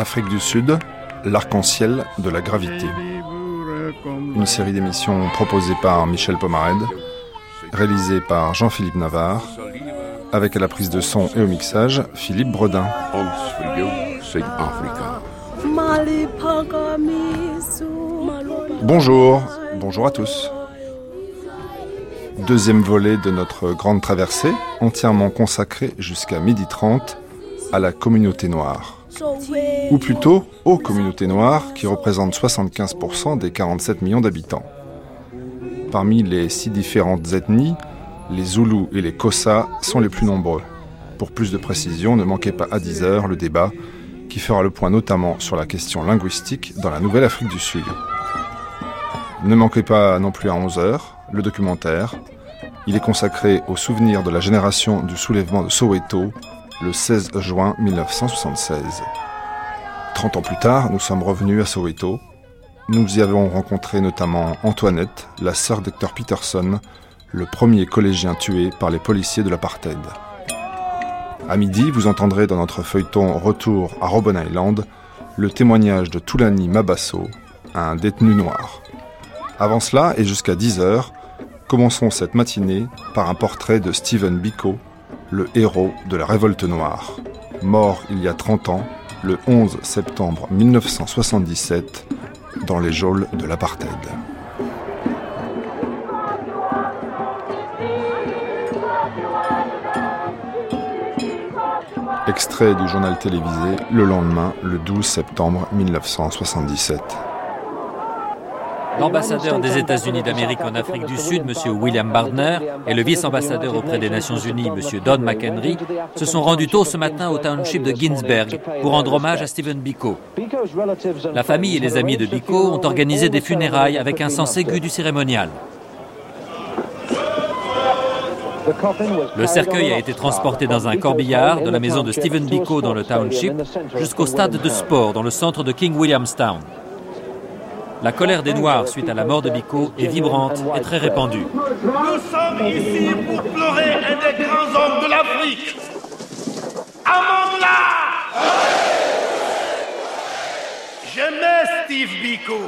Afrique du Sud, l'arc-en-ciel de la gravité. Une série d'émissions proposée par Michel Pomarède, réalisée par Jean-Philippe Navarre, avec à la prise de son et au mixage Philippe Bredin. Bonjour, bonjour à tous. Deuxième volet de notre grande traversée, entièrement consacrée jusqu'à midi 30 à la communauté noire. Ou plutôt aux communautés noires qui représentent 75% des 47 millions d'habitants. Parmi les six différentes ethnies, les Zoulous et les Kossa sont les plus nombreux. Pour plus de précision, ne manquez pas à 10h le débat qui fera le point notamment sur la question linguistique dans la Nouvelle-Afrique du Sud. Ne manquez pas non plus à 11h le documentaire. Il est consacré au souvenir de la génération du soulèvement de Soweto le 16 juin 1976. Trente ans plus tard, nous sommes revenus à Soweto. Nous y avons rencontré notamment Antoinette, la sœur d'Hector Peterson, le premier collégien tué par les policiers de l'apartheid. À midi, vous entendrez dans notre feuilleton Retour à Robben Island le témoignage de Toulani Mabasso, un détenu noir. Avant cela, et jusqu'à 10h, commençons cette matinée par un portrait de Stephen Biko, le héros de la révolte noire, mort il y a 30 ans, le 11 septembre 1977, dans les geôles de l'apartheid. Extrait du journal télévisé le lendemain, le 12 septembre 1977. L'ambassadeur des États-Unis d'Amérique en Afrique du Sud, M. William Bardner, et le vice-ambassadeur auprès des Nations Unies, M. Don McHenry, se sont rendus tôt ce matin au township de Ginsberg pour rendre hommage à Stephen Biko. La famille et les amis de Biko ont organisé des funérailles avec un sens aigu du cérémonial. Le cercueil a été transporté dans un corbillard de la maison de Stephen Biko dans le township jusqu'au stade de sport dans le centre de King Williamstown. La colère des Noirs suite à la mort de Biko est vibrante et très répandue. Nous sommes ici pour pleurer un des grands hommes de l'Afrique. Amandla J'aimais Steve Biko.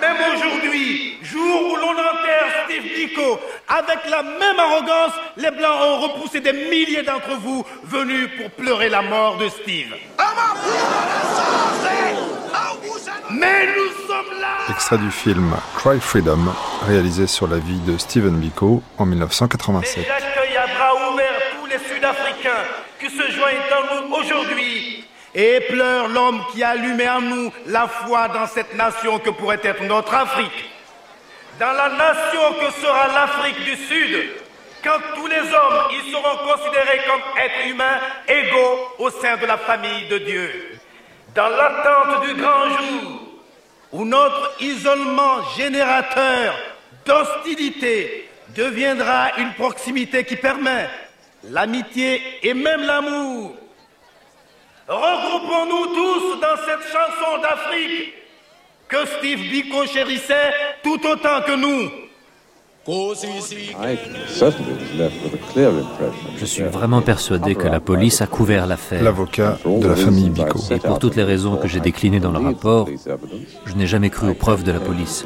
Même aujourd'hui, jour où l'on enterre Steve Biko, avec la même arrogance, les Blancs ont repoussé des milliers d'entre vous venus pour pleurer la mort de Steve. Mais nous sommes là Extrait du film Cry Freedom, réalisé sur la vie de Stephen Biko en 1987. Et j'accueille à bras ouverts tous les Sud-Africains qui se joignent dans nous aujourd'hui et pleure l'homme qui a allumé en nous la foi dans cette nation que pourrait être notre Afrique. Dans la nation que sera l'Afrique du Sud, quand tous les hommes y seront considérés comme êtres humains égaux au sein de la famille de Dieu. Dans l'attente du grand jour, où notre isolement générateur d'hostilité deviendra une proximité qui permet l'amitié et même l'amour. Regroupons-nous tous dans cette chanson d'Afrique que Steve Biko chérissait tout autant que nous. Je suis vraiment persuadé que la police a couvert l'affaire. L'avocat de la famille Biko. Et pour toutes les raisons que j'ai déclinées dans le rapport, je n'ai jamais cru aux preuves de la police.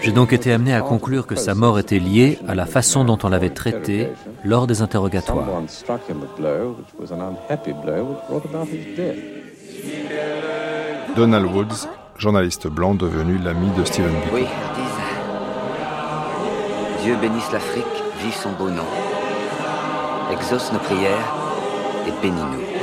J'ai donc été amené à conclure que sa mort était liée à la façon dont on l'avait traité lors des interrogatoires. Donald Woods, journaliste blanc devenu l'ami de Stephen Biko. Oui. Dieu bénisse l'Afrique, vive son beau nom. Exauce nos prières et bénis-nous.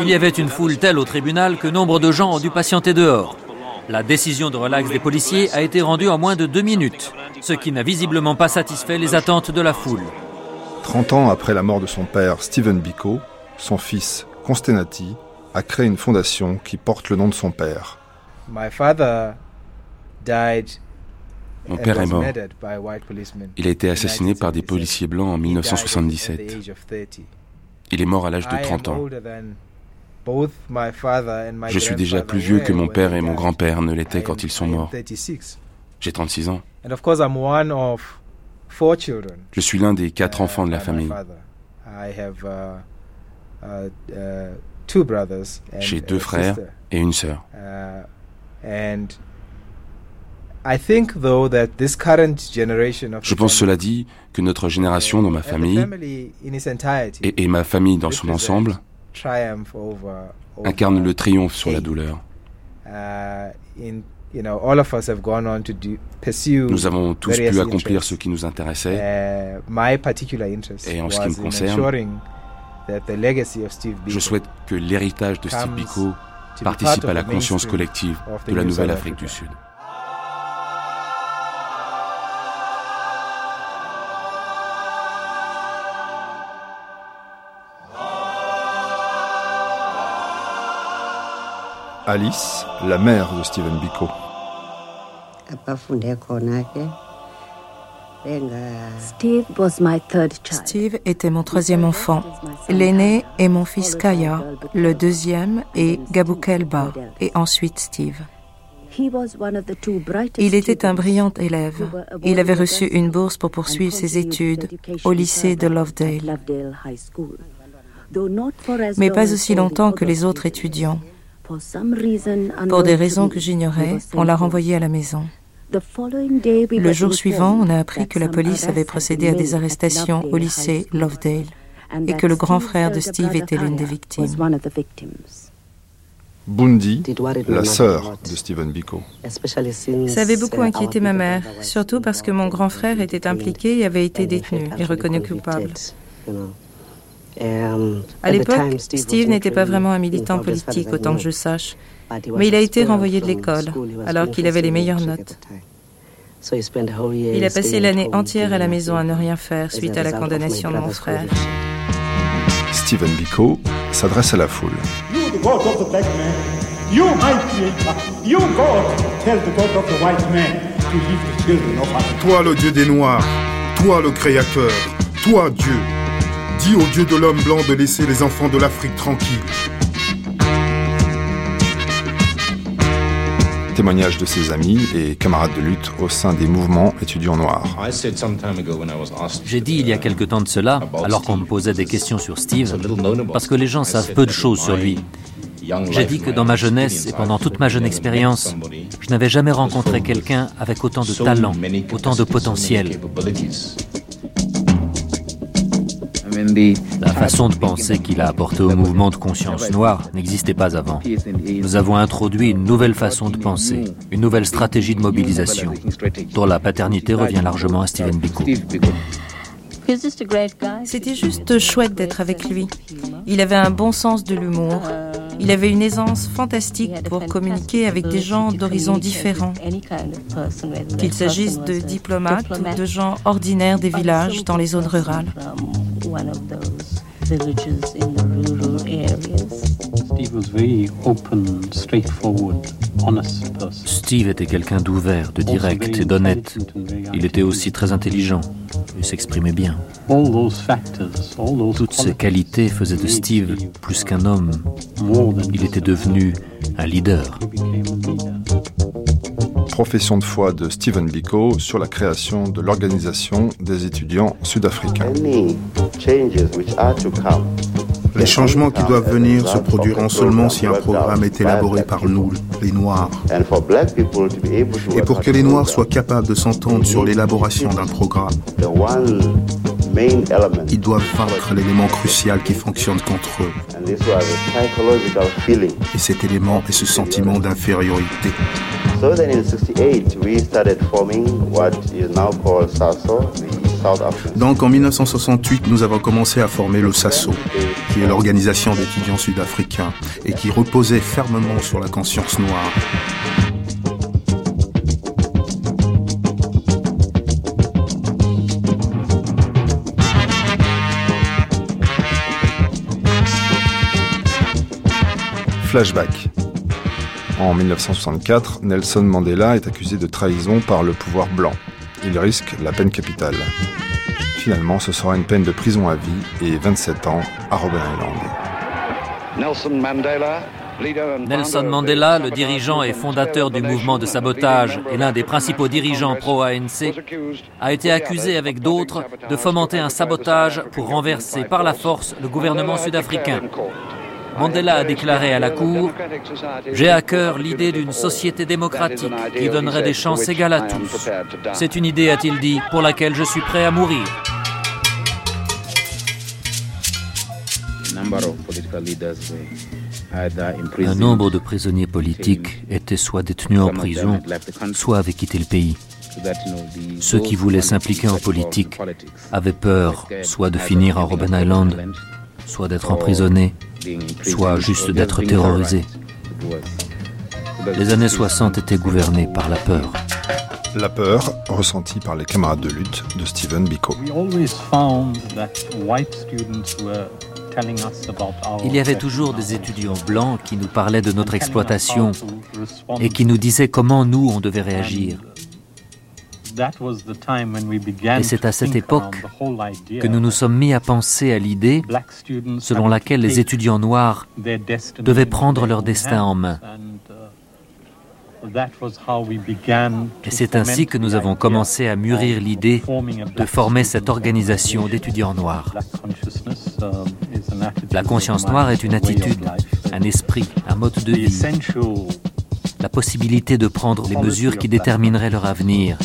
Il y avait une foule telle au tribunal que nombre de gens ont dû patienter dehors. La décision de relax des policiers a été rendue en moins de deux minutes, ce qui n'a visiblement pas satisfait les attentes de la foule. 30 ans après la mort de son père Stephen Biko, son fils Constenati a créé une fondation qui porte le nom de son père. My father died Mon père est mort. Il a été assassiné par des policiers blancs en 1977. Il est mort à l'âge de 30 ans. Je suis déjà plus vieux que mon père et mon grand-père ne l'étaient quand ils sont morts. J'ai 36 ans. Je suis l'un des quatre enfants de la famille. J'ai deux frères et une sœur. Je pense cela dit que notre génération dans ma famille et, ma famille dans son ensemble incarne le triomphe sur la douleur. Nous avons tous pu accomplir ce qui nous intéressait. Et en ce qui me concerne, je souhaite que l'héritage de Steve Biko participe à la conscience collective de la nouvelle Afrique du Sud. Alice, la mère de Stephen Biko. Steve était mon troisième enfant. L'aîné est mon fils Kaya, le deuxième est Gabukelba et ensuite Steve. Il était un brillant élève. Il avait reçu une bourse pour poursuivre ses études au lycée de Lovedale. Mais pas aussi longtemps que les autres étudiants. Pour des raisons que j'ignorais, on l'a renvoyé à la maison. Le jour suivant, on a appris que la police avait procédé à des arrestations au lycée Lovedale et que le grand frère de Steve était l'une des victimes. Bundy, la sœur de Stephen Biko. Ça avait beaucoup inquiété ma mère, surtout parce que mon grand frère était impliqué et avait été détenu et reconnu coupable. À l'époque, Steve n'était pas vraiment un militant politique, autant que je sache, mais il a été renvoyé de l'école alors qu'il avait les meilleures notes. Il a passé l'année entière à la maison à ne rien faire suite à la condamnation de mon frère. Stephen Biko s'adresse à la foule. Toi le Dieu des Noirs, toi le Créateur, toi Dieu, Dis au Dieu de l'homme blanc de laisser les enfants de l'Afrique tranquilles. Témoignage de ses amis et camarades de lutte au sein des mouvements étudiants noirs. J'ai dit il y a quelque temps de cela, alors qu'on me posait des questions sur Steve, parce que les gens savent peu de choses sur lui. J'ai dit que dans ma jeunesse et pendant toute ma jeune expérience, je n'avais jamais rencontré quelqu'un avec autant de talent, autant de potentiel. La façon de penser qu'il a apporté au mouvement de conscience noire n'existait pas avant. Nous avons introduit une nouvelle façon de penser, une nouvelle stratégie de mobilisation, dont la paternité revient largement à Stephen Biko. C'était juste chouette d'être avec lui. Il avait un bon sens de l'humour. Il avait une aisance fantastique pour communiquer avec des gens d'horizons différents, qu'il s'agisse de diplomates ou de gens ordinaires des villages dans les zones rurales. Steve était quelqu'un d'ouvert, de direct et d'honnête. Il était aussi très intelligent et s'exprimait bien. Toutes ces qualités faisaient de Steve plus qu'un homme. Il était devenu un leader. Profession de foi de Stephen Biko sur la création de l'Organisation des étudiants sud-africains. Les changements qui doivent venir se produiront seulement si un programme est élaboré par nous, les Noirs. Et pour que les Noirs soient capables de s'entendre sur l'élaboration d'un programme, ils doivent vaincre l'élément crucial qui fonctionne contre eux. Et cet élément est ce sentiment d'infériorité. Donc en 1968, nous avons commencé à former le SASO, qui est l'organisation d'étudiants sud-africains et qui reposait fermement sur la conscience noire. Flashback. En 1964, Nelson Mandela est accusé de trahison par le pouvoir blanc. Il risque la peine capitale. Finalement, ce sera une peine de prison à vie et 27 ans à Robben Island. Nelson Mandela, Nelson Mandela, le dirigeant et fondateur du mouvement de sabotage et l'un des principaux dirigeants pro-ANC, a été accusé avec d'autres de fomenter un sabotage pour renverser par la force le gouvernement sud-africain. Mandela a déclaré à la Cour J'ai à cœur l'idée d'une société démocratique qui donnerait des chances égales à tous. C'est une idée, a-t-il dit, pour laquelle je suis prêt à mourir. Un nombre de prisonniers politiques étaient soit détenus en prison, soit avaient quitté le pays. Ceux qui voulaient s'impliquer en politique avaient peur soit de finir à Robben Island, soit d'être emprisonnés, soit juste d'être terrorisés. Les années 60 étaient gouvernées par la peur. La peur ressentie par les camarades de lutte de Stephen Biko. Il y avait toujours des étudiants blancs qui nous parlaient de notre exploitation et qui nous disaient comment nous, on devait réagir. Et c'est à cette époque que nous nous sommes mis à penser à l'idée selon laquelle les étudiants noirs devaient prendre leur destin en main. Et c'est ainsi que nous avons commencé à mûrir l'idée de former cette organisation d'étudiants noirs. La conscience noire est une attitude, un esprit, un mode de vie, la possibilité de prendre les mesures qui détermineraient leur avenir.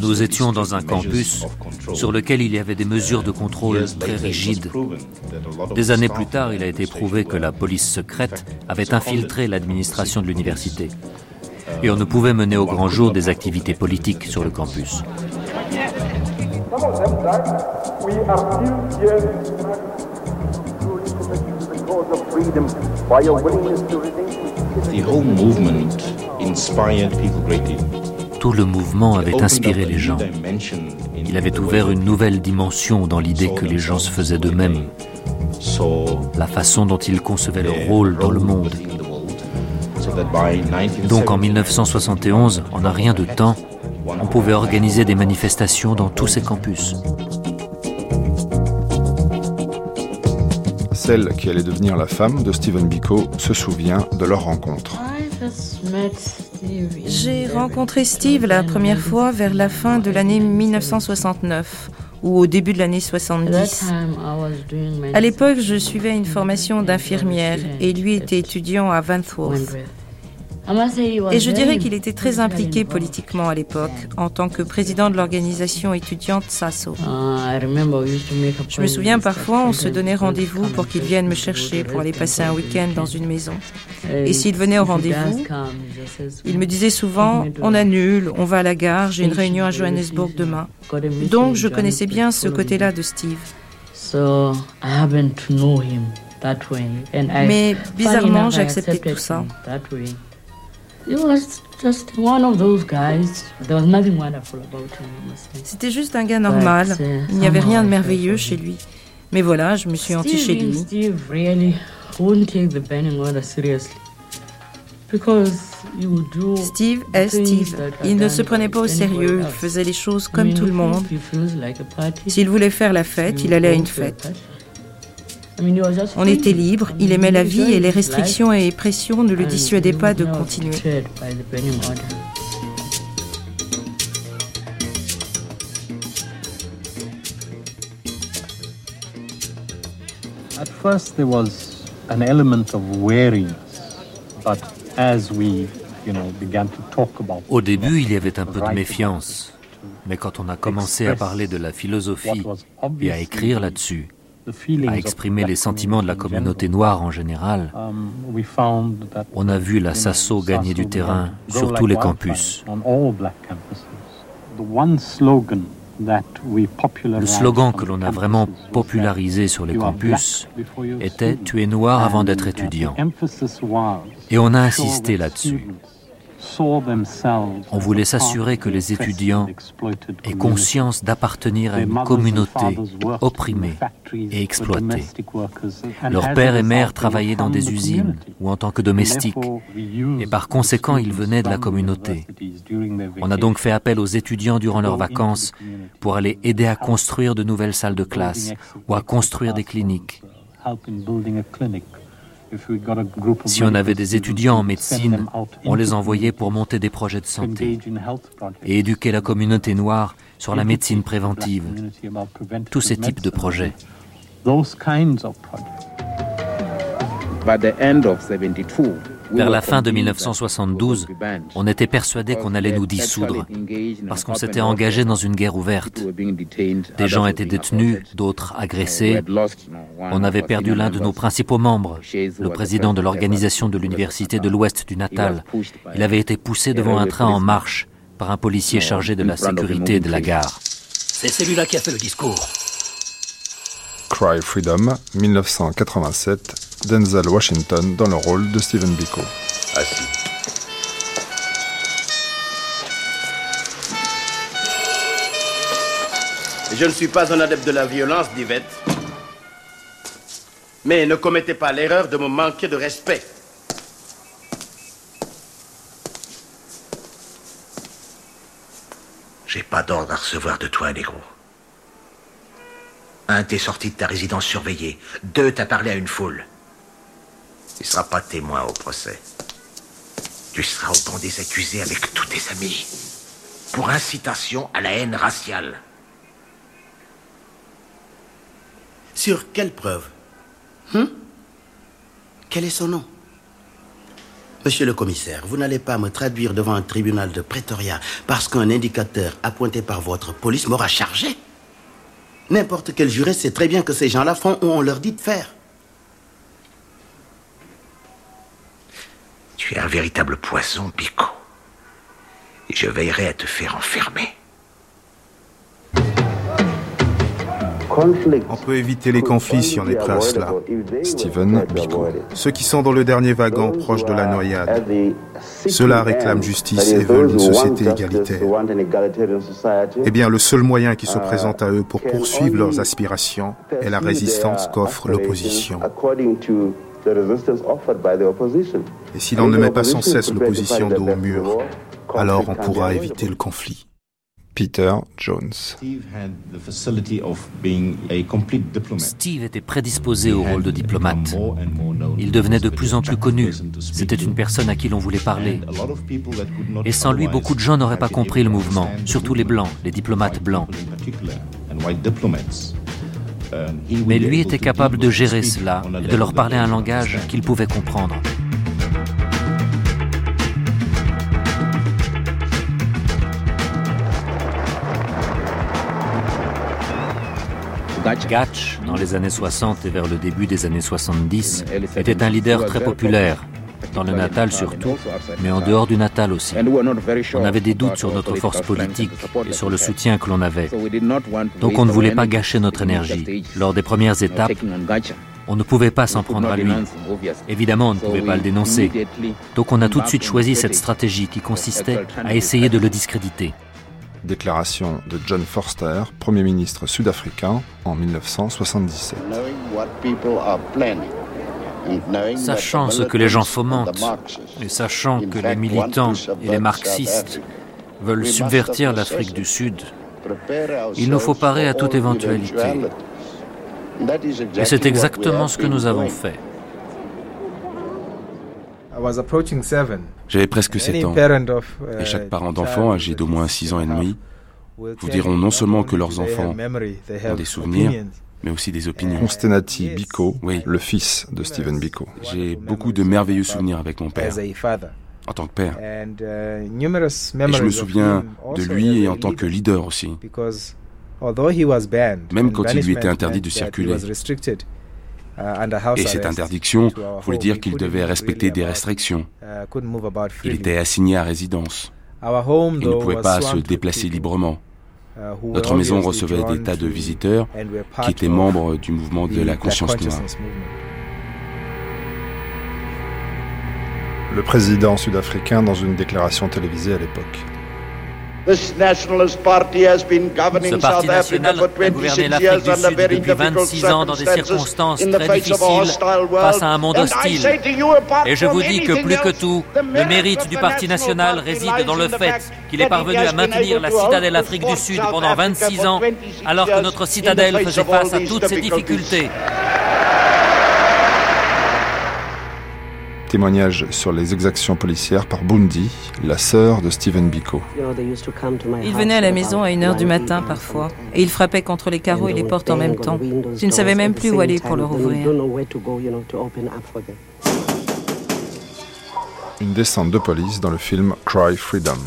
Nous étions dans un campus sur lequel il y avait des mesures de contrôle très rigides. Des années plus tard, il a été prouvé que la police secrète avait infiltré l'administration de l'université. Et on ne pouvait mener au grand jour des activités politiques sur le campus. Tout le mouvement avait inspiré les gens. Il avait ouvert une nouvelle dimension dans l'idée que les gens se faisaient d'eux-mêmes, la façon dont ils concevaient leur rôle dans le monde. Donc en 1971, en un rien de temps, on pouvait organiser des manifestations dans tous ces campus. Celle qui allait devenir la femme de Stephen Biko se souvient de leur rencontre. J'ai rencontré Steve la première fois vers la fin de l'année 1969 ou au début de l'année 70. À l'époque, je suivais une formation d'infirmière et lui était étudiant à Vanthworth. Et je dirais qu'il était très impliqué politiquement à l'époque, en tant que président de l'organisation étudiante SASO. Je me souviens parfois, on se donnait rendez-vous pour qu'il vienne me chercher pour aller passer un week-end dans une maison. Et s'il venait au rendez-vous, il me disait souvent On annule, on va à la gare, j'ai une réunion à Johannesburg demain. Donc je connaissais bien ce côté-là de Steve. Mais bizarrement, j'acceptais tout ça. C'était juste un gars normal. Uh, Il n'y avait rien de merveilleux chez lui. Mais voilà, je me suis hanté chez lui. Steve est Steve. Il ne se prenait pas au sérieux, il faisait les choses comme tout le monde. S'il voulait faire la fête, il allait à une fête. On était libre, il aimait la vie et les restrictions et pressions ne le dissuadaient pas de continuer. Au début, il y avait un peu de méfiance, mais quand on a commencé à parler de la philosophie et à écrire là-dessus, à exprimer les sentiments de la communauté noire en général, on a vu la SASO gagner du terrain sur tous les campus. Le slogan que l'on a vraiment popularisé sur les campus était Tu es noir avant d'être étudiant. Et on a insisté là-dessus. On voulait s'assurer que les étudiants aient conscience d'appartenir à une communauté opprimée et exploitée. Leurs pères et mères travaillaient dans des usines ou en tant que domestiques, et par conséquent ils venaient de la communauté. On a donc fait appel aux étudiants durant leurs vacances pour aller aider à construire de nouvelles salles de classe ou à construire des cliniques. Si on avait des étudiants en médecine, on les envoyait pour monter des projets de santé et éduquer la communauté noire sur la médecine préventive, tous ces types de projets. Vers la fin de 1972, on était persuadé qu'on allait nous dissoudre parce qu'on s'était engagé dans une guerre ouverte. Des gens étaient détenus, d'autres agressés. On avait perdu l'un de nos principaux membres, le président de l'organisation de l'Université de l'Ouest du Natal. Il avait été poussé devant un train en marche par un policier chargé de la sécurité de la gare. C'est celui-là qui a fait le discours. Cry Freedom, 1987, Denzel Washington dans le rôle de Stephen Biko. Je ne suis pas un adepte de la violence, Divette. Mais ne commettez pas l'erreur de me manquer de respect. J'ai pas d'ordre à recevoir de toi, négro. Un, t'es sorti de ta résidence surveillée. Deux, t'as parlé à une foule. Tu ne seras pas témoin au procès. Tu seras au banc des accusés avec tous tes amis. Pour incitation à la haine raciale. Sur quelle preuve? Hum Quel est son nom? Monsieur le commissaire, vous n'allez pas me traduire devant un tribunal de Pretoria parce qu'un indicateur appointé par votre police m'aura chargé N'importe quel juré sait très bien que ces gens-là font où on leur dit de faire. Tu es un véritable poison, Pico. Et je veillerai à te faire enfermer. On peut éviter les conflits si on est prêt à cela. Stephen Biko. Ceux qui sont dans le dernier wagon proche de la noyade, ceux-là réclament justice et veulent une société égalitaire. Eh bien, le seul moyen qui se présente à eux pour poursuivre leurs aspirations est la résistance qu'offre l'opposition. Et si l'on ne met pas sans cesse l'opposition dos au mur, alors on pourra éviter le conflit. Peter Jones. Steve était prédisposé au rôle de diplomate. Il devenait de plus en plus connu. C'était une personne à qui l'on voulait parler. Et sans lui, beaucoup de gens n'auraient pas compris le mouvement, surtout les blancs, les diplomates blancs. Mais lui était capable de gérer cela et de leur parler un langage qu'ils pouvaient comprendre. Gatch, dans les années 60 et vers le début des années 70, était un leader très populaire, dans le Natal surtout, mais en dehors du Natal aussi. On avait des doutes sur notre force politique et sur le soutien que l'on avait. Donc on ne voulait pas gâcher notre énergie. Lors des premières étapes, on ne pouvait pas s'en prendre à lui. Évidemment, on ne pouvait pas le dénoncer. Donc on a tout de suite choisi cette stratégie qui consistait à essayer de le discréditer. Déclaration de John Forster, Premier ministre sud-africain en 1977. Sachant ce que les gens fomentent et sachant que les militants et les marxistes veulent subvertir l'Afrique du Sud, il nous faut parer à toute éventualité. Et c'est exactement ce que nous avons fait. J'avais presque 7 ans. Et chaque parent d'enfant âgé d'au moins 6 ans et demi vous diront non seulement que leurs enfants ont des souvenirs, mais aussi des opinions. Constanati Biko, le fils de Stephen Biko. J'ai beaucoup de merveilleux souvenirs avec mon père, en tant que père. Uh, Et je me souviens de lui et en tant que leader aussi. même quand il lui était interdit de circuler. Et cette interdiction voulait dire qu'il devait respecter des restrictions. Il était assigné à résidence. Il ne pouvait pas se déplacer librement. Notre maison recevait des tas de visiteurs qui étaient membres du mouvement de la conscience noire. Le président sud-africain dans une déclaration télévisée à l'époque. Ce parti national a gouverné l'Afrique du Sud depuis 26 ans dans des circonstances très difficiles face à un monde hostile. Et je vous dis que plus que tout, le mérite du Parti national réside dans le fait qu'il est parvenu à maintenir la citadelle Afrique du Sud pendant 26 ans alors que notre citadelle faisait face à toutes ces difficultés. Témoignage sur les exactions policières par Bundy, la sœur de Stephen Biko. Il venait à la maison à 1h du matin parfois, et il frappait contre les carreaux et les portes en même temps. Je ne savais même plus où aller pour le rouvrir. Une descente de police dans le film Cry Freedom.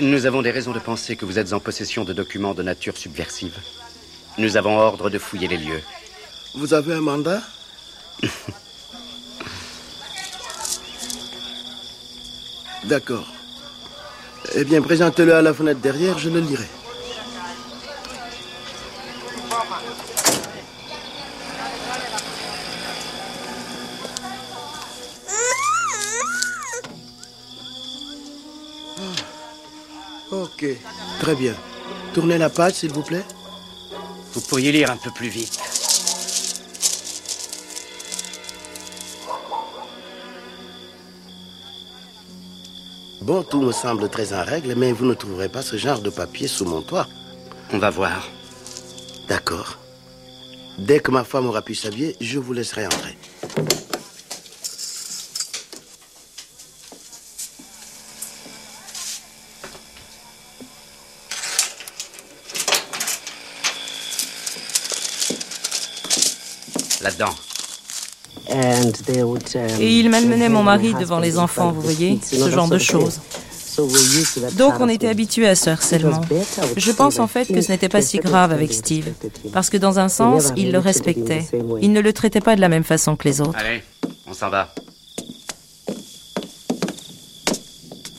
Nous avons des raisons de penser que vous êtes en possession de documents de nature subversive. Nous avons ordre de fouiller les lieux. Vous avez un mandat? D'accord. Eh bien, présentez-le à la fenêtre derrière, je le lirai. Très bien. Tournez la page, s'il vous plaît. Vous pourriez lire un peu plus vite. Bon, tout me semble très en règle, mais vous ne trouverez pas ce genre de papier sous mon toit. On va voir. D'accord. Dès que ma femme aura pu s'habiller, je vous laisserai entrer. Là-dedans. Et il malmenait mon mari devant les enfants, vous voyez, ce genre de choses. Donc on était habitués à ce harcèlement. Je pense en fait que ce n'était pas si grave avec Steve, parce que dans un sens, il le respectait. Il ne le traitait pas de la même façon que les autres. Allez, on s'en va.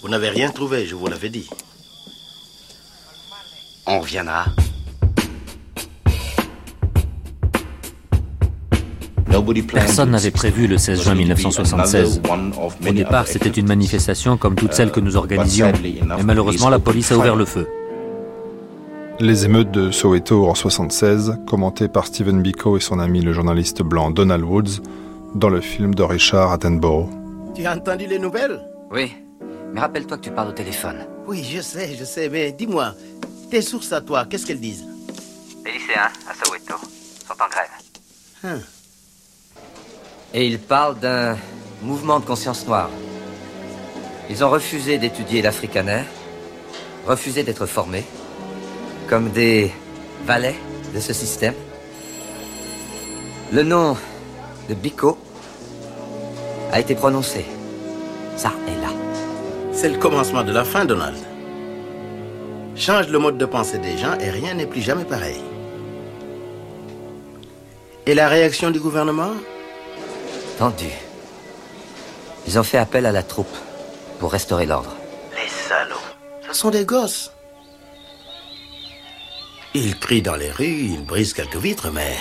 Vous n'avez rien trouvé, je vous l'avais dit. On reviendra. Personne n'avait prévu le 16 juin 1976. Au départ, c'était une manifestation comme toutes celles que nous organisions. Mais malheureusement, la police a ouvert le feu. Les émeutes de Soweto en 76, commentées par Stephen Biko et son ami le journaliste blanc Donald Woods, dans le film de Richard Attenborough. Tu as entendu les nouvelles? Oui, mais rappelle-toi que tu parles au téléphone. Oui, je sais, je sais, mais dis-moi, tes sources à toi, qu'est-ce qu'elles disent? Les lycéens à Soweto sont en grève. Hein. Et ils parlent d'un mouvement de conscience noire. Ils ont refusé d'étudier l'afrikaner, refusé d'être formés, comme des valets de ce système. Le nom de Biko a été prononcé. Ça est là. C'est le commencement de la fin, Donald. Change le mode de pensée des gens et rien n'est plus jamais pareil. Et la réaction du gouvernement? Tendu. Ils ont fait appel à la troupe pour restaurer l'ordre. Les salauds. Ce sont des gosses. Ils crient dans les rues, ils brisent quelques vitres, mais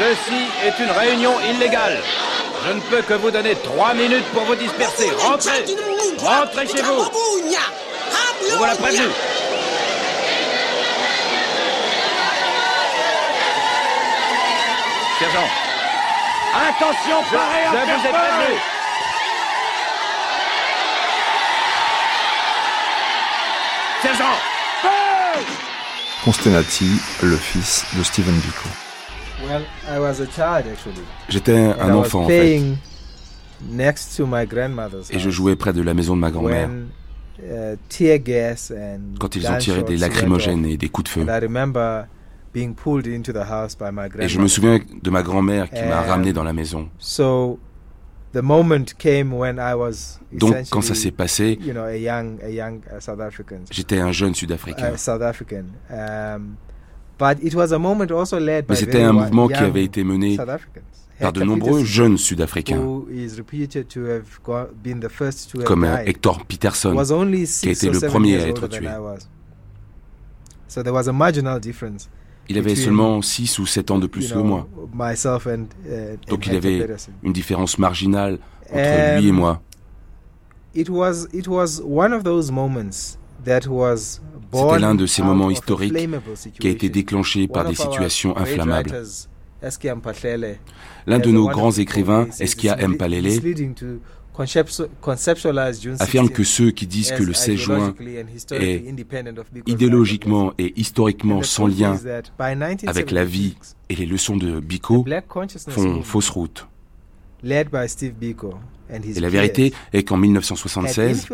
Ceci est une réunion illégale. Je ne peux que vous donner trois minutes pour vous disperser. Rentrez. Rentrez chez vous. Vous voilà prévenu Sergent. Attention, parez à je vous ai prévenu. Sergent. Constenati, le fils de Stephen Biko. J'étais un enfant en fait. Et je jouais près de la maison de ma grand-mère. Uh, Quand ils ont tiré des lacrymogènes et des coups de feu. Et je me souviens de ma grand-mère qui m'a ramené dans la maison. Donc, quand ça s'est passé, j'étais un jeune Sud-Africain. Mais c'était un mouvement qui avait été mené par de nombreux jeunes Sud-Africains, comme Hector Peterson, qui a été le premier à être tué. Il avait seulement 6 ou 7 ans de plus que moi. Uh, Donc il y avait une différence marginale entre lui et moi. C'était l'un de ces moments historiques qui a été déclenché par des situations inflammables. L'un de nos grands écrivains, Eskia Mpalele, affirme que ceux qui disent que le 16 juin est idéologiquement et historiquement sans lien avec la vie et les leçons de Biko font fausse route. Et la vérité est qu'en 1976,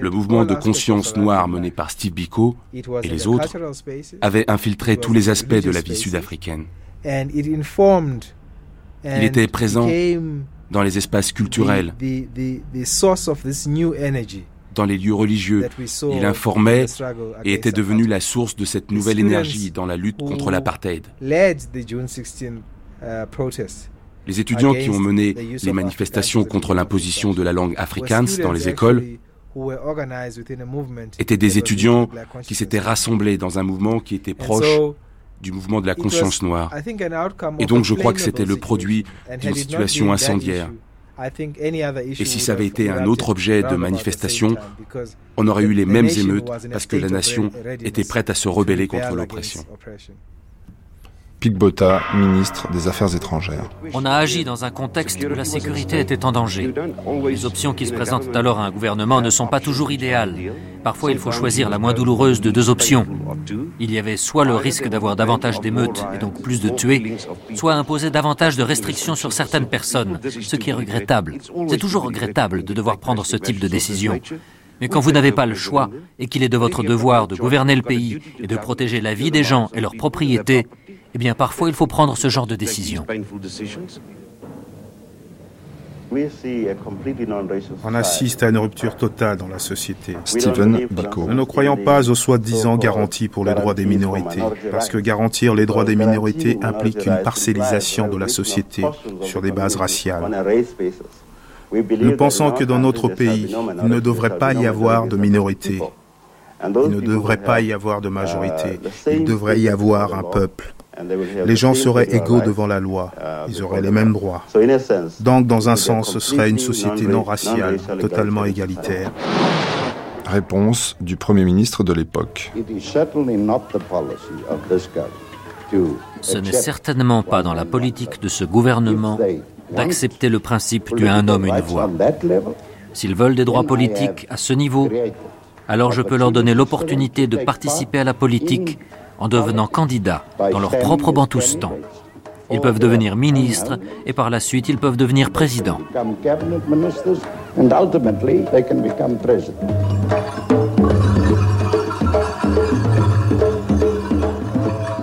le mouvement de conscience noire mené par Steve Biko et les autres avait infiltré tous les aspects de la vie sud-africaine. Il était présent dans les espaces culturels, dans les lieux religieux. Il informait et était devenu la source de cette nouvelle énergie dans la lutte contre l'apartheid. Les étudiants qui ont mené les manifestations contre l'imposition de la langue afrikaans dans les écoles étaient des étudiants qui s'étaient rassemblés dans un mouvement qui était proche du mouvement de la conscience noire. Et donc je crois que c'était le produit d'une situation incendiaire. Et si ça avait été un autre objet de manifestation, on aurait eu les mêmes émeutes parce que la nation était prête à se rebeller contre l'oppression. Pigbota, ministre des Affaires étrangères. On a agi dans un contexte où la sécurité était en danger. Les options qui se présentent alors à un gouvernement ne sont pas toujours idéales. Parfois, il faut choisir la moins douloureuse de deux options. Il y avait soit le risque d'avoir davantage d'émeutes et donc plus de tués, soit imposer davantage de restrictions sur certaines personnes, ce qui est regrettable. C'est toujours regrettable de devoir prendre ce type de décision. Mais quand vous n'avez pas le choix et qu'il est de votre devoir de gouverner le pays et de protéger la vie des gens et leurs propriétés, eh bien parfois il faut prendre ce genre de décision. On assiste à une rupture totale dans la société. Stephen Biko. Nous ne croyons pas aux soi-disant garanties pour les droits des minorités, parce que garantir les droits des minorités implique une parcellisation de la société sur des bases raciales. Nous pensons que dans notre pays, il ne devrait pas y avoir de minorités. Il ne devrait pas y avoir de majorité. Il devrait y avoir un peuple les gens seraient égaux devant la loi, ils auraient les mêmes droits. Donc, dans un sens, ce serait une société non raciale, totalement égalitaire. Réponse du Premier ministre de l'époque. Ce n'est certainement pas dans la politique de ce gouvernement d'accepter le principe du un homme, une voix. S'ils veulent des droits politiques à ce niveau, alors je peux leur donner l'opportunité de participer à la politique en devenant candidats dans leur propre bantoustan. Ils peuvent devenir ministres et par la suite ils peuvent devenir présidents.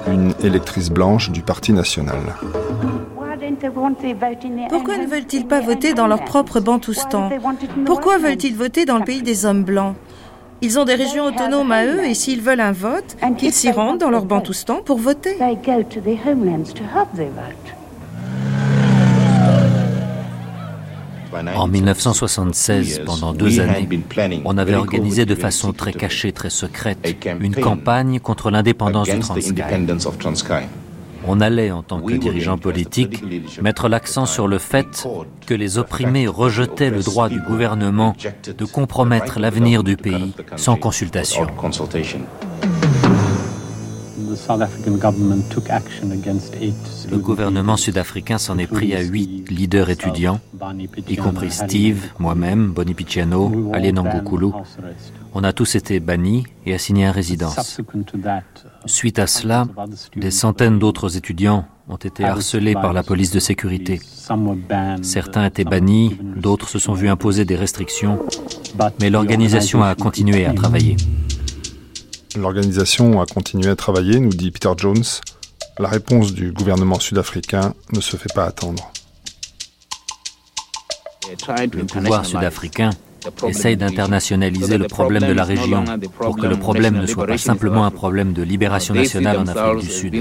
Une électrice blanche du Parti national. Pourquoi ne veulent-ils pas voter dans leur propre bantoustan? Pourquoi veulent-ils voter dans le pays des hommes blancs? Ils ont des régions autonomes à eux et s'ils veulent un vote, qu'ils s'y rendent dans leur bantoustan pour voter. En 1976, pendant deux années, on avait organisé de façon très cachée, très secrète, une campagne contre l'indépendance du Transkei. On allait, en tant que dirigeant politique, mettre l'accent sur le fait que les opprimés rejetaient le droit du gouvernement de compromettre l'avenir du pays sans consultation. Le gouvernement sud-africain s'en est pris à huit leaders étudiants, y compris Steve, moi-même, Boni Picciano, Alien On a tous été bannis et assignés à résidence. Suite à cela, des centaines d'autres étudiants ont été harcelés par la police de sécurité. Certains étaient bannis, d'autres se sont vus imposer des restrictions, mais l'organisation a continué à travailler. L'organisation a continué à travailler, nous dit Peter Jones. La réponse du gouvernement sud-africain ne se fait pas attendre. Le pouvoir sud-africain essaye d'internationaliser le problème de la région pour que le problème ne soit pas simplement un problème de libération nationale en Afrique du Sud.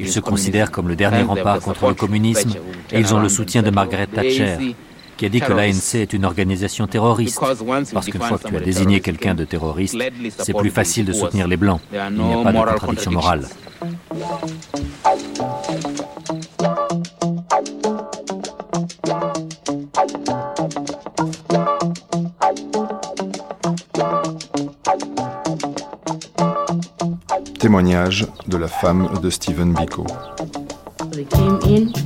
Ils se considèrent comme le dernier rempart contre le communisme et ils ont le soutien de Margaret Thatcher, qui a dit que l'ANC est une organisation terroriste. Parce qu'une fois que tu as désigné quelqu'un de terroriste, c'est plus facile de soutenir les Blancs. Il n'y a pas de contradiction morale. Témoignage de la femme de Stephen Biko.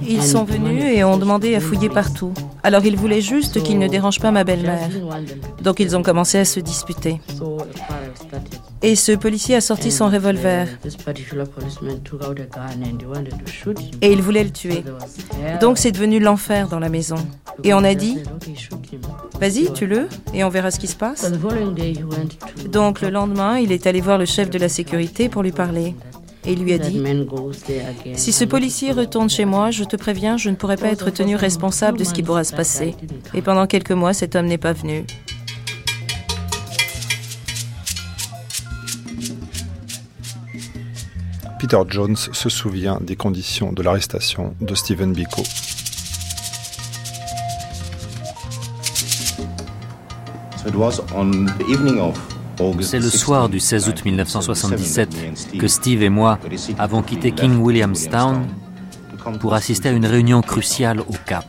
Ils sont venus et ont demandé à fouiller partout. Alors ils voulaient juste qu'ils ne dérangent pas ma belle-mère. Donc ils ont commencé à se disputer. Et ce policier a sorti son revolver. Et il voulait le tuer. Donc c'est devenu l'enfer dans la maison. Et on a dit, vas-y, tue-le, et on verra ce qui se passe. Donc le lendemain, il est allé voir le chef de la sécurité pour lui parler et lui a dit Si ce policier retourne chez moi, je te préviens, je ne pourrai pas être tenu responsable de ce qui pourra se passer. Et pendant quelques mois, cet homme n'est pas venu. Peter Jones se souvient des conditions de l'arrestation de Stephen Biko. C'est le soir du 16 août 1977 que Steve et moi avons quitté King Williamstown pour assister à une réunion cruciale au Cap.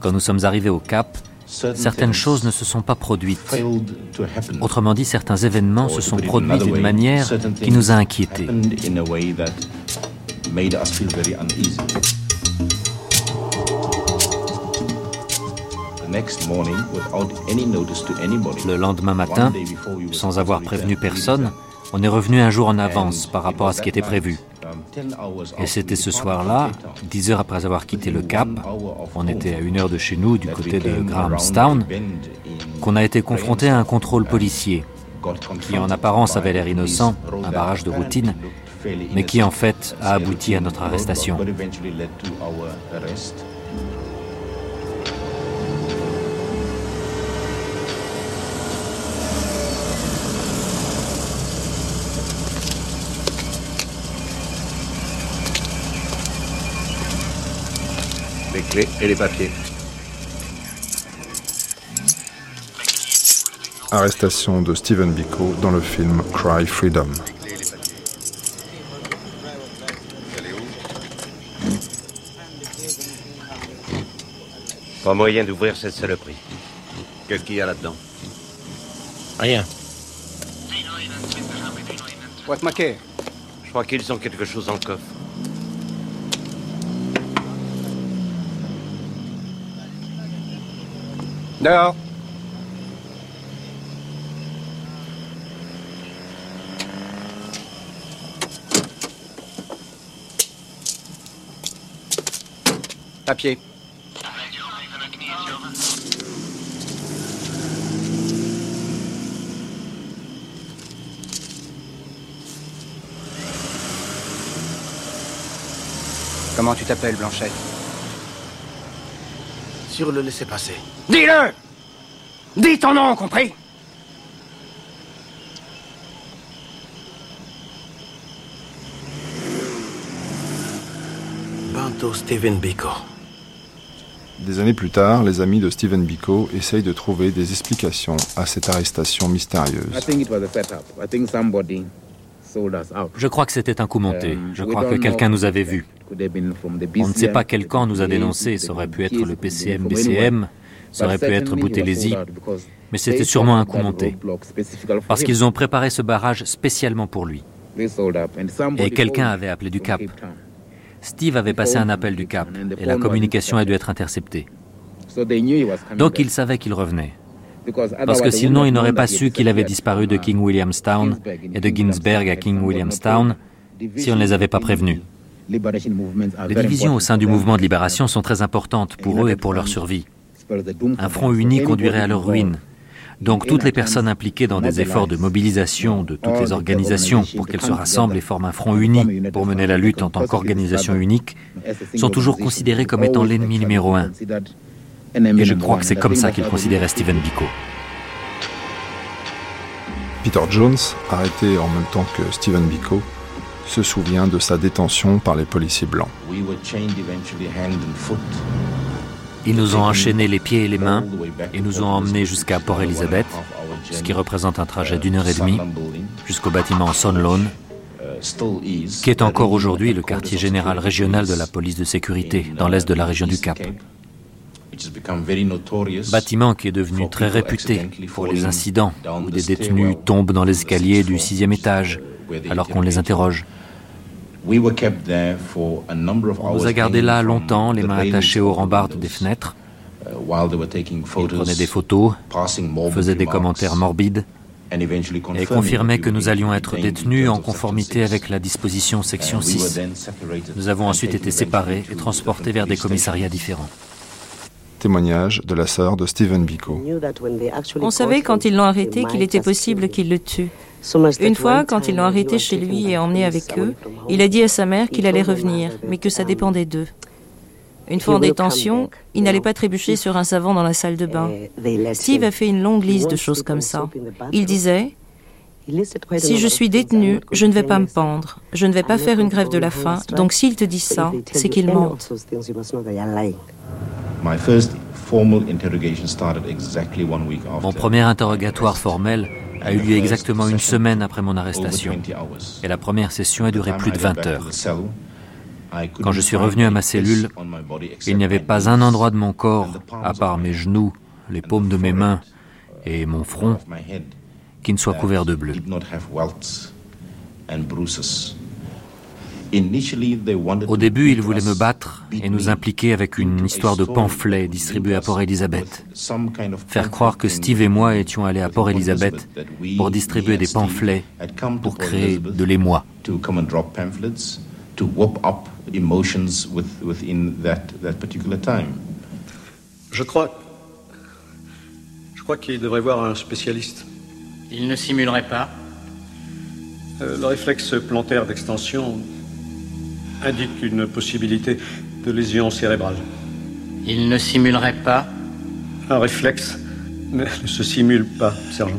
Quand nous sommes arrivés au Cap, certaines choses ne se sont pas produites. Autrement dit, certains événements se sont produits d'une manière qui nous a inquiétés. Le lendemain matin, sans avoir prévenu personne, on est revenu un jour en avance par rapport à ce qui était prévu. Et c'était ce soir-là, dix heures après avoir quitté le Cap, on était à une heure de chez nous, du côté de Grahamstown, qu'on a été confronté à un contrôle policier, qui en apparence avait l'air innocent, un barrage de routine, mais qui en fait a abouti à notre arrestation. Et les papiers. Arrestation de Stephen Biko dans le film Cry Freedom. Pas moyen d'ouvrir cette saloperie. Qu'est-ce qu'il y a là-dedans? Rien. Je crois qu'ils ont quelque chose en coffre. Dehors. Papier. Comment tu t'appelles, Blanchette? Le laisser-passer. Dis-le Dis ton nom, compris? Banto Stephen Biko. Des années plus tard, les amis de Stephen Biko essayent de trouver des explications à cette arrestation mystérieuse. Je crois que c'était un coup monté. Je crois que quelqu'un nous avait vus. On ne sait pas quel camp nous a dénoncés. Ça aurait pu être le PCM, BCM, ça aurait pu être Boutelesi, mais c'était sûrement un coup monté. Parce qu'ils ont préparé ce barrage spécialement pour lui. Et quelqu'un avait appelé du Cap. Steve avait passé un appel du Cap et la communication a dû être interceptée. Donc il savait qu'il revenait. Parce que sinon, il n'aurait pas su qu'il avait disparu de King Williamstown et de Ginsberg à King Williamstown si on ne les avait pas prévenus. Les divisions au sein du mouvement de libération sont très importantes pour eux et pour leur survie. Un front uni conduirait à leur ruine. Donc toutes les personnes impliquées dans des efforts de mobilisation de toutes les organisations pour qu'elles se rassemblent et forment un front uni pour mener la lutte en tant qu'organisation unique sont toujours considérées comme étant l'ennemi numéro un. Et je crois que c'est comme ça qu'il considérait Stephen Biko. Peter Jones, arrêté en même temps que Stephen Biko, se souvient de sa détention par les policiers blancs. Ils nous ont enchaînés les pieds et les mains et nous ont emmenés jusqu'à Port Elizabeth, ce qui représente un trajet d'une heure et demie, jusqu'au bâtiment Sunlawn, qui est encore aujourd'hui le quartier général régional de la police de sécurité dans l'est de la région du Cap. Bâtiment qui est devenu très réputé pour les incidents où des détenus tombent dans l'escalier du sixième étage alors qu'on les interroge. On nous a gardés là longtemps, les mains attachées aux rambardes des fenêtres. Uh, Ils prenaient des photos, faisaient des commentaires morbides et confirmaient que nous allions être détenus en conformité avec la disposition section 6. Nous avons ensuite été séparés et transportés vers des commissariats différents témoignage de la sœur de Stephen Biko. On savait quand ils l'ont arrêté qu'il était possible qu'il le tue. Une fois, quand ils l'ont arrêté chez lui et emmené avec eux, il a dit à sa mère qu'il allait revenir, mais que ça dépendait d'eux. Une fois en détention, il n'allait pas trébucher sur un savant dans la salle de bain. Steve a fait une longue liste de choses comme ça. Il disait si je suis détenu, je ne vais pas me pendre, je ne vais pas faire une grève de la faim, donc s'il te dit ça, c'est qu'il mente. Mon premier interrogatoire formel a eu lieu exactement une semaine après mon arrestation. Et la première session a duré plus de 20 heures. Quand je suis revenu à ma cellule, il n'y avait pas un endroit de mon corps, à part mes genoux, les paumes de mes mains et mon front, qui ne soit couvert de bleu. Au début, ils voulaient me battre et nous impliquer avec une histoire de pamphlets distribués à Port Elizabeth. Faire croire que Steve et moi étions allés à Port Elizabeth pour distribuer des pamphlets pour créer de l'émoi. Je crois. Je crois qu'il devrait voir un spécialiste. Il ne simulerait pas euh, Le réflexe plantaire d'extension indique une possibilité de lésion cérébrale. Il ne simulerait pas Un réflexe ne, se simule pas, sergent.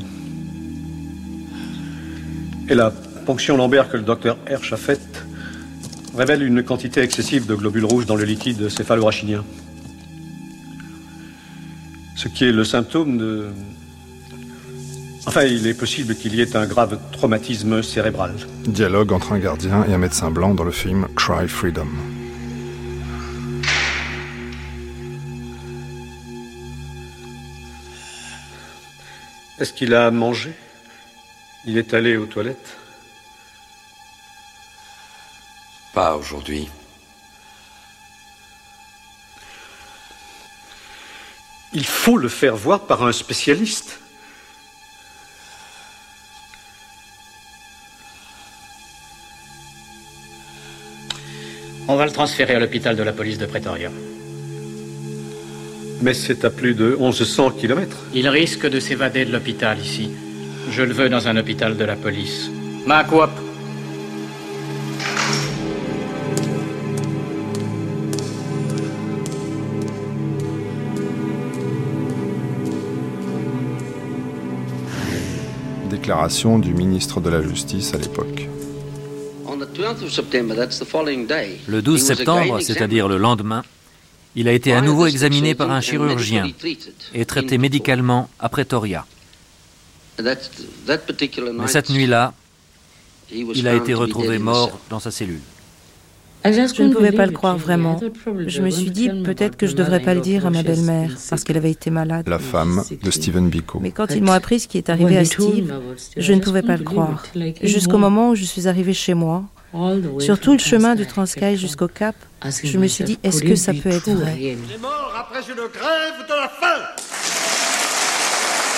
Et la ponction lombaire que le docteur Hersch a faite révèle une quantité excessive de globules rouges dans le liquide céphalorachidien. Ce qui est le symptôme de Enfin, il est possible qu'il y ait un grave traumatisme cérébral. Dialogue entre un gardien et un médecin blanc dans le film Cry Freedom. Est-ce qu'il a mangé? Il est allé aux toilettes? Pas aujourd'hui. Il faut le faire voir par un spécialiste. On va le transférer à l'hôpital de la police de Pretoria. Mais c'est à plus de 1100 kilomètres. Il risque de s'évader de l'hôpital ici. Je le veux dans un hôpital de la police. Makwap Déclaration du ministre de la Justice à l'époque. Le 12 septembre, c'est-à-dire le lendemain, il a été à nouveau examiné par un chirurgien et traité médicalement à Pretoria. Mais cette nuit-là, Il a été retrouvé mort dans sa cellule. Je ne pouvais pas le croire vraiment. Je me suis dit peut-être que je ne devrais pas le dire à ma belle-mère parce qu'elle avait été malade. La femme de Stephen Biko. Mais quand ils m'ont appris ce qui est arrivé à Steve, je ne pouvais pas le croire. Jusqu'au moment où je suis arrivée chez moi, sur tout le chemin du Transcaille jusqu'au Cap, je me suis dit est-ce que ça peut être vrai Les morts après une grève de la faim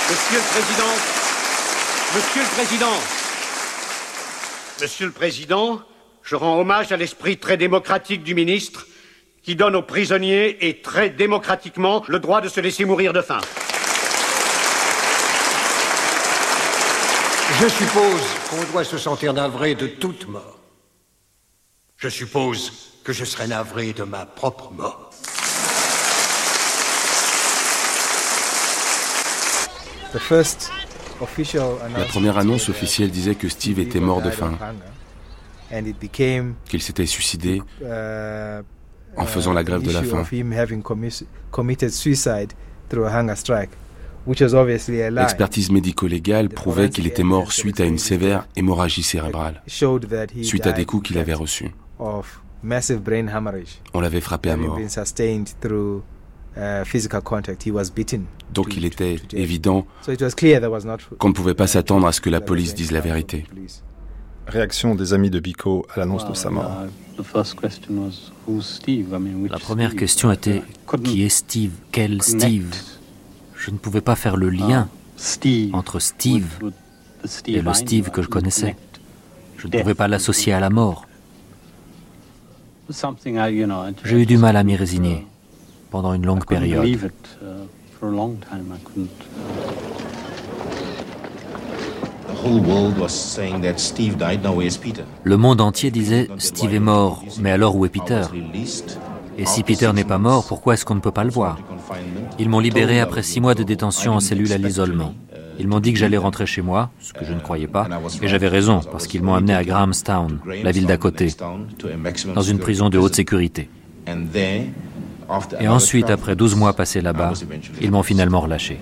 Monsieur le Président, Monsieur le Président, Monsieur le Président, je rends hommage à l'esprit très démocratique du ministre qui donne aux prisonniers et très démocratiquement le droit de se laisser mourir de faim. Je suppose qu'on doit se sentir navré de toute mort. Je suppose que je serai navré de ma propre mort. La première annonce officielle disait que Steve était mort de faim qu'il s'était suicidé uh, en faisant la grève de la faim. L'expertise médico-légale prouvait qu'il était mort suite à une sévère hémorragie cérébrale, suite à des coups qu'il avait reçus. On l'avait frappé à mort. Uh, Donc il était évident qu'on ne pouvait pas s'attendre à ce que la police dise la vérité. Réaction des amis de Biko à l'annonce de sa mort. La première question était qui est Steve? Quel Steve? Je ne pouvais pas faire le lien entre Steve et le Steve que je connaissais. Je ne pouvais pas l'associer à la mort. J'ai eu du mal à m'y résigner pendant une longue période. Le monde entier disait Steve est mort, mais alors où est Peter? Et si Peter n'est pas mort, pourquoi est-ce qu'on ne peut pas le voir? Ils m'ont libéré après six mois de détention en cellule à l'isolement. Ils m'ont dit que j'allais rentrer chez moi, ce que je ne croyais pas, et j'avais raison, parce qu'ils m'ont amené à Grahamstown, la ville d'à côté, dans une prison de haute sécurité. Et ensuite, après 12 mois passés là-bas, ils m'ont finalement relâché.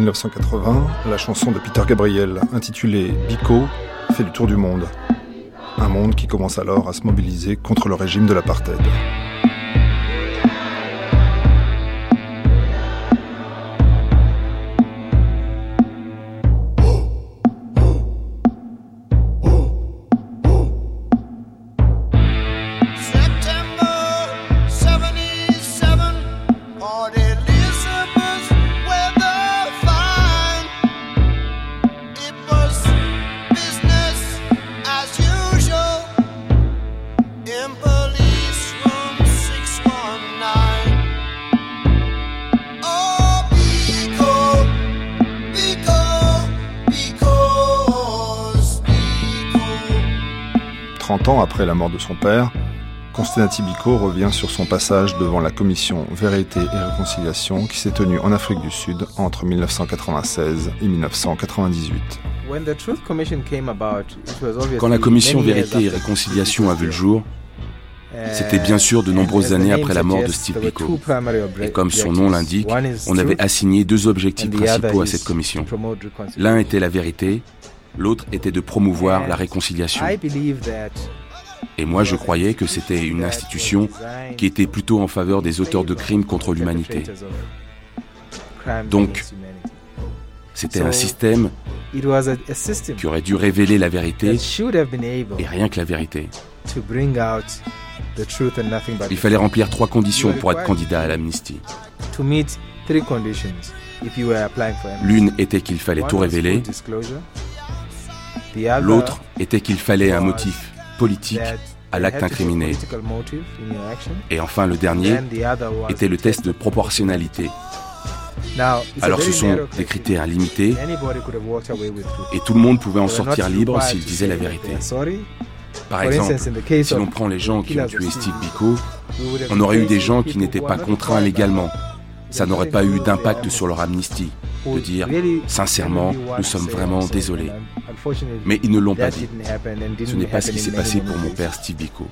1980, la chanson de Peter Gabriel, intitulée Biko, fait le tour du monde. Un monde qui commence alors à se mobiliser contre le régime de l'apartheid. La mort de son père, Constantin Biko revient sur son passage devant la commission Vérité et Réconciliation qui s'est tenue en Afrique du Sud entre 1996 et 1998. Quand la commission Vérité et Réconciliation a vu le jour, c'était bien sûr de nombreuses années après la mort de Steve Biko. Et comme son nom l'indique, on avait assigné deux objectifs principaux à cette commission. L'un était la vérité l'autre était de promouvoir la réconciliation. Et moi, je croyais que c'était une institution qui était plutôt en faveur des auteurs de crimes contre l'humanité. Donc, c'était un système qui aurait dû révéler la vérité et rien que la vérité. Il fallait remplir trois conditions pour être candidat à l'amnistie. L'une était qu'il fallait tout révéler. L'autre était qu'il fallait un motif politique à l'acte incriminé. Et enfin, le dernier était le test de proportionnalité. Alors ce sont des critères limités et tout le monde pouvait en sortir libre s'il disait la vérité. Par exemple, si l'on prend les gens qui ont tué Steve Biko, on aurait eu des gens qui n'étaient pas contraints légalement, ça n'aurait pas eu d'impact sur leur amnistie, de dire sincèrement, nous sommes vraiment désolés. Mais ils ne l'ont pas dit. Ce n'est pas ce qui s'est passé pour mon père Steve Biko.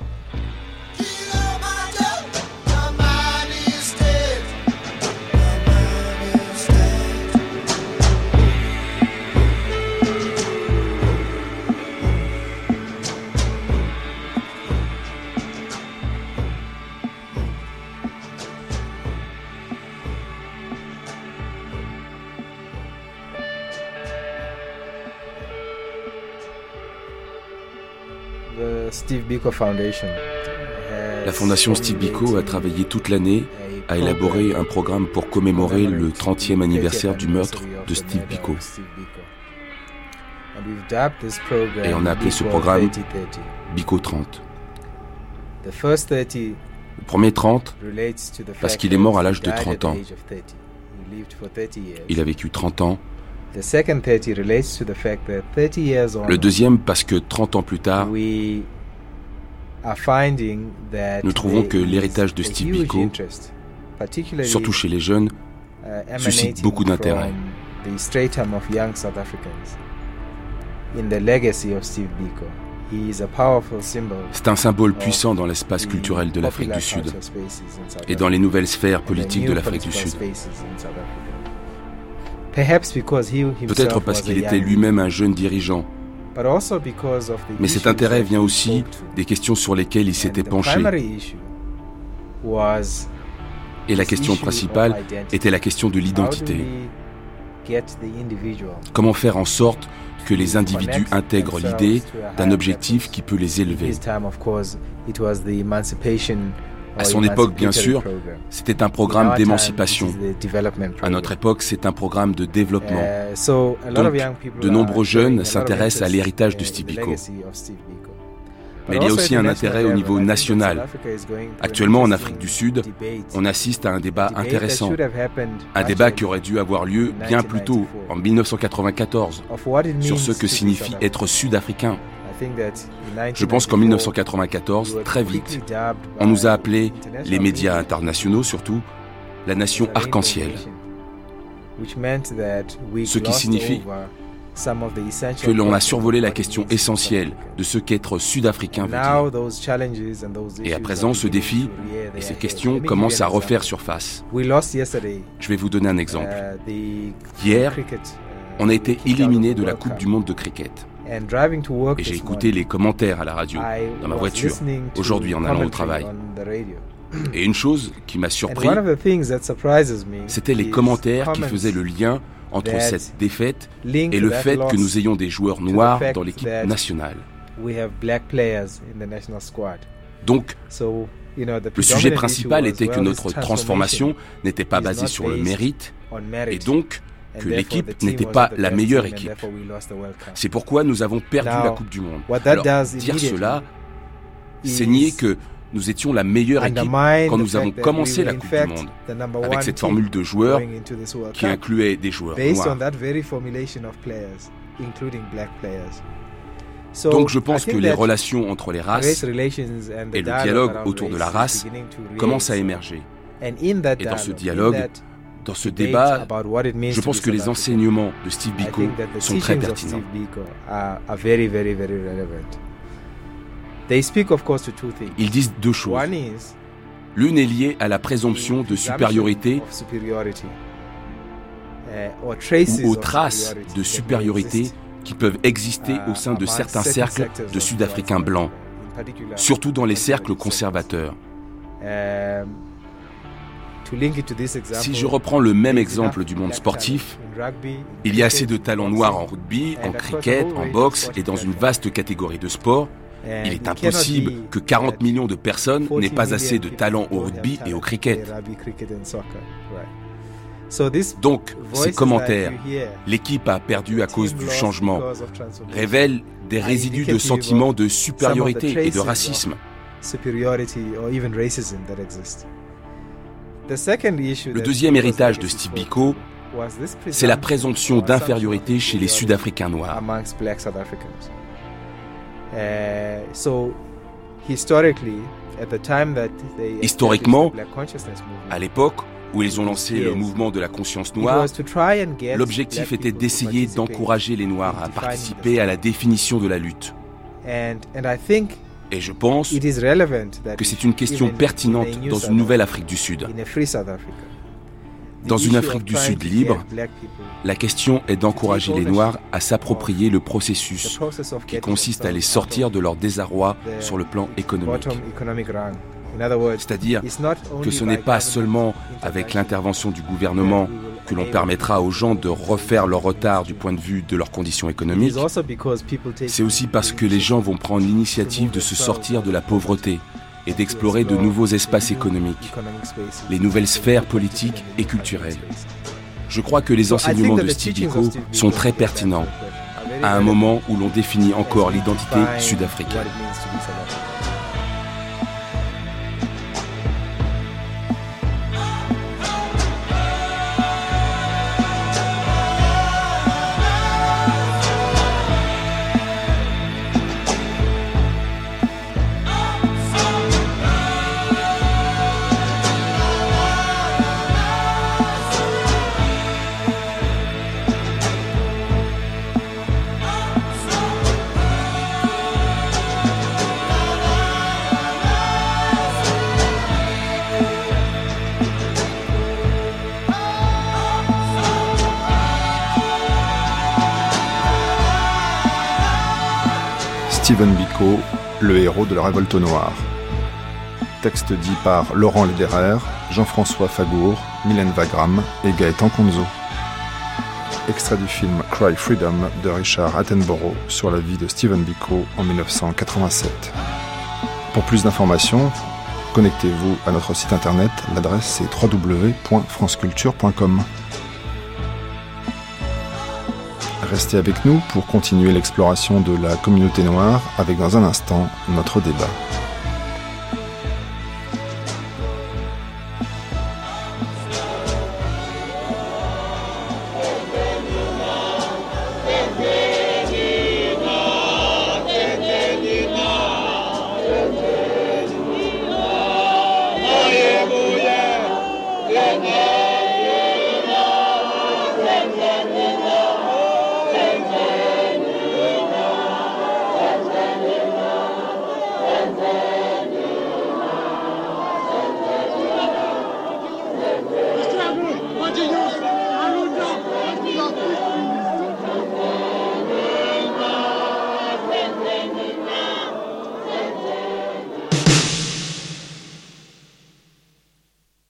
La fondation Steve Biko a travaillé toute l'année à élaborer un programme pour commémorer le 30e anniversaire du meurtre de Steve Biko. Et on a appelé ce programme Biko 30. Le premier 30, parce qu'il est mort à l'âge de 30 ans. Il a vécu 30 ans le deuxième parce que 30 ans plus tard, nous trouvons que l'héritage de Steve Biko, surtout chez les jeunes, uh, suscite beaucoup d'intérêt. C'est un symbole puissant dans l'espace culturel de l'Afrique du Sud et dans les nouvelles sphères politiques de l'Afrique du Sud. Peut-être parce qu'il était lui-même un jeune dirigeant. Mais cet intérêt vient aussi des questions sur lesquelles il s'était penché. Et la question principale était la question de l'identité. Comment faire en sorte que les individus intègrent l'idée d'un objectif qui peut les élever? À son époque, bien sûr, c'était un programme d'émancipation. À notre époque, c'est un programme de développement. Donc, de nombreux jeunes s'intéressent à l'héritage de Steve Biko. Mais il y a aussi un intérêt au niveau national. Actuellement, en Afrique du Sud, on assiste à un débat intéressant. Un débat qui aurait dû avoir lieu bien plus tôt, en 1994, sur ce que signifie être sud-africain. Je pense qu'en 1994, très vite, on nous a appelés, les médias internationaux surtout, la nation arc-en-ciel. Ce qui signifie que l'on a survolé la question essentielle de ce qu'être sud-africain veut dire. Et à présent, ce défi et ces questions commencent à refaire surface. Je vais vous donner un exemple. Uh, Hier, on a été éliminé de la Coupe du monde de cricket. Et j'ai écouté les commentaires à la radio, dans ma voiture, aujourd'hui en allant au travail. Et une chose qui m'a surpris, c'était les commentaires qui faisaient le lien entre cette défaite et le fait que nous ayons des joueurs noirs dans l'équipe nationale. Donc, le sujet principal était que notre transformation n'était pas basée sur le mérite, et donc que l'équipe n'était pas la meilleure équipe. C'est pourquoi nous avons perdu la Coupe du Monde. Alors, dire cela, c'est nier que nous étions la meilleure équipe quand nous avons commencé la Coupe du Monde, avec cette formule de joueurs qui incluait des joueurs noirs. Donc je pense que les relations entre les races et le dialogue autour de la race commencent à émerger. Et dans ce dialogue, dans ce débat, je pense que les enseignements de Steve Biko sont très pertinents. Ils disent deux choses. L'une est liée à la présomption de supériorité uh, ou aux traces de supériorité qui peuvent exister au sein de uh, certains cercles de Sud-Africains blancs, surtout dans les cercles conservateurs. Si je reprends le même exemple du monde sportif, il y a assez de talents noirs en rugby, en cricket, en boxe et dans une vaste catégorie de sports. Il est impossible que 40 millions de personnes n'aient pas assez de talent au rugby et au cricket. Donc, ces commentaires, l'équipe a perdu à cause du changement, révèlent des résidus de sentiments de supériorité et de racisme. Le deuxième héritage de Steve Biko, c'est la présomption d'infériorité chez les Sud-Africains noirs. Historiquement, à l'époque où ils ont lancé le mouvement de la conscience noire, l'objectif était d'essayer d'encourager les Noirs à participer à la définition de la lutte. Et je pense que c'est une question pertinente dans une nouvelle Afrique du Sud. Dans une Afrique du Sud libre, la question est d'encourager les Noirs à s'approprier le processus qui consiste à les sortir de leur désarroi sur le plan économique. C'est-à-dire que ce n'est pas seulement avec l'intervention du gouvernement que l'on permettra aux gens de refaire leur retard du point de vue de leurs conditions économiques. C'est aussi parce que les gens vont prendre l'initiative de se sortir de la pauvreté et d'explorer de nouveaux espaces économiques, les nouvelles sphères politiques et culturelles. Je crois que les enseignements de Steve Biko sont très pertinents à un moment où l'on définit encore l'identité sud-africaine. Stephen Biko, le héros de la révolte noire. Texte dit par Laurent Lederer, Jean-François Fagour, Mylène Wagram et Gaëtan Conzo. Extrait du film Cry Freedom de Richard Attenborough sur la vie de Stephen Biko en 1987. Pour plus d'informations, connectez-vous à notre site internet, l'adresse est www.franceculture.com. Restez avec nous pour continuer l'exploration de la communauté noire avec dans un instant notre débat.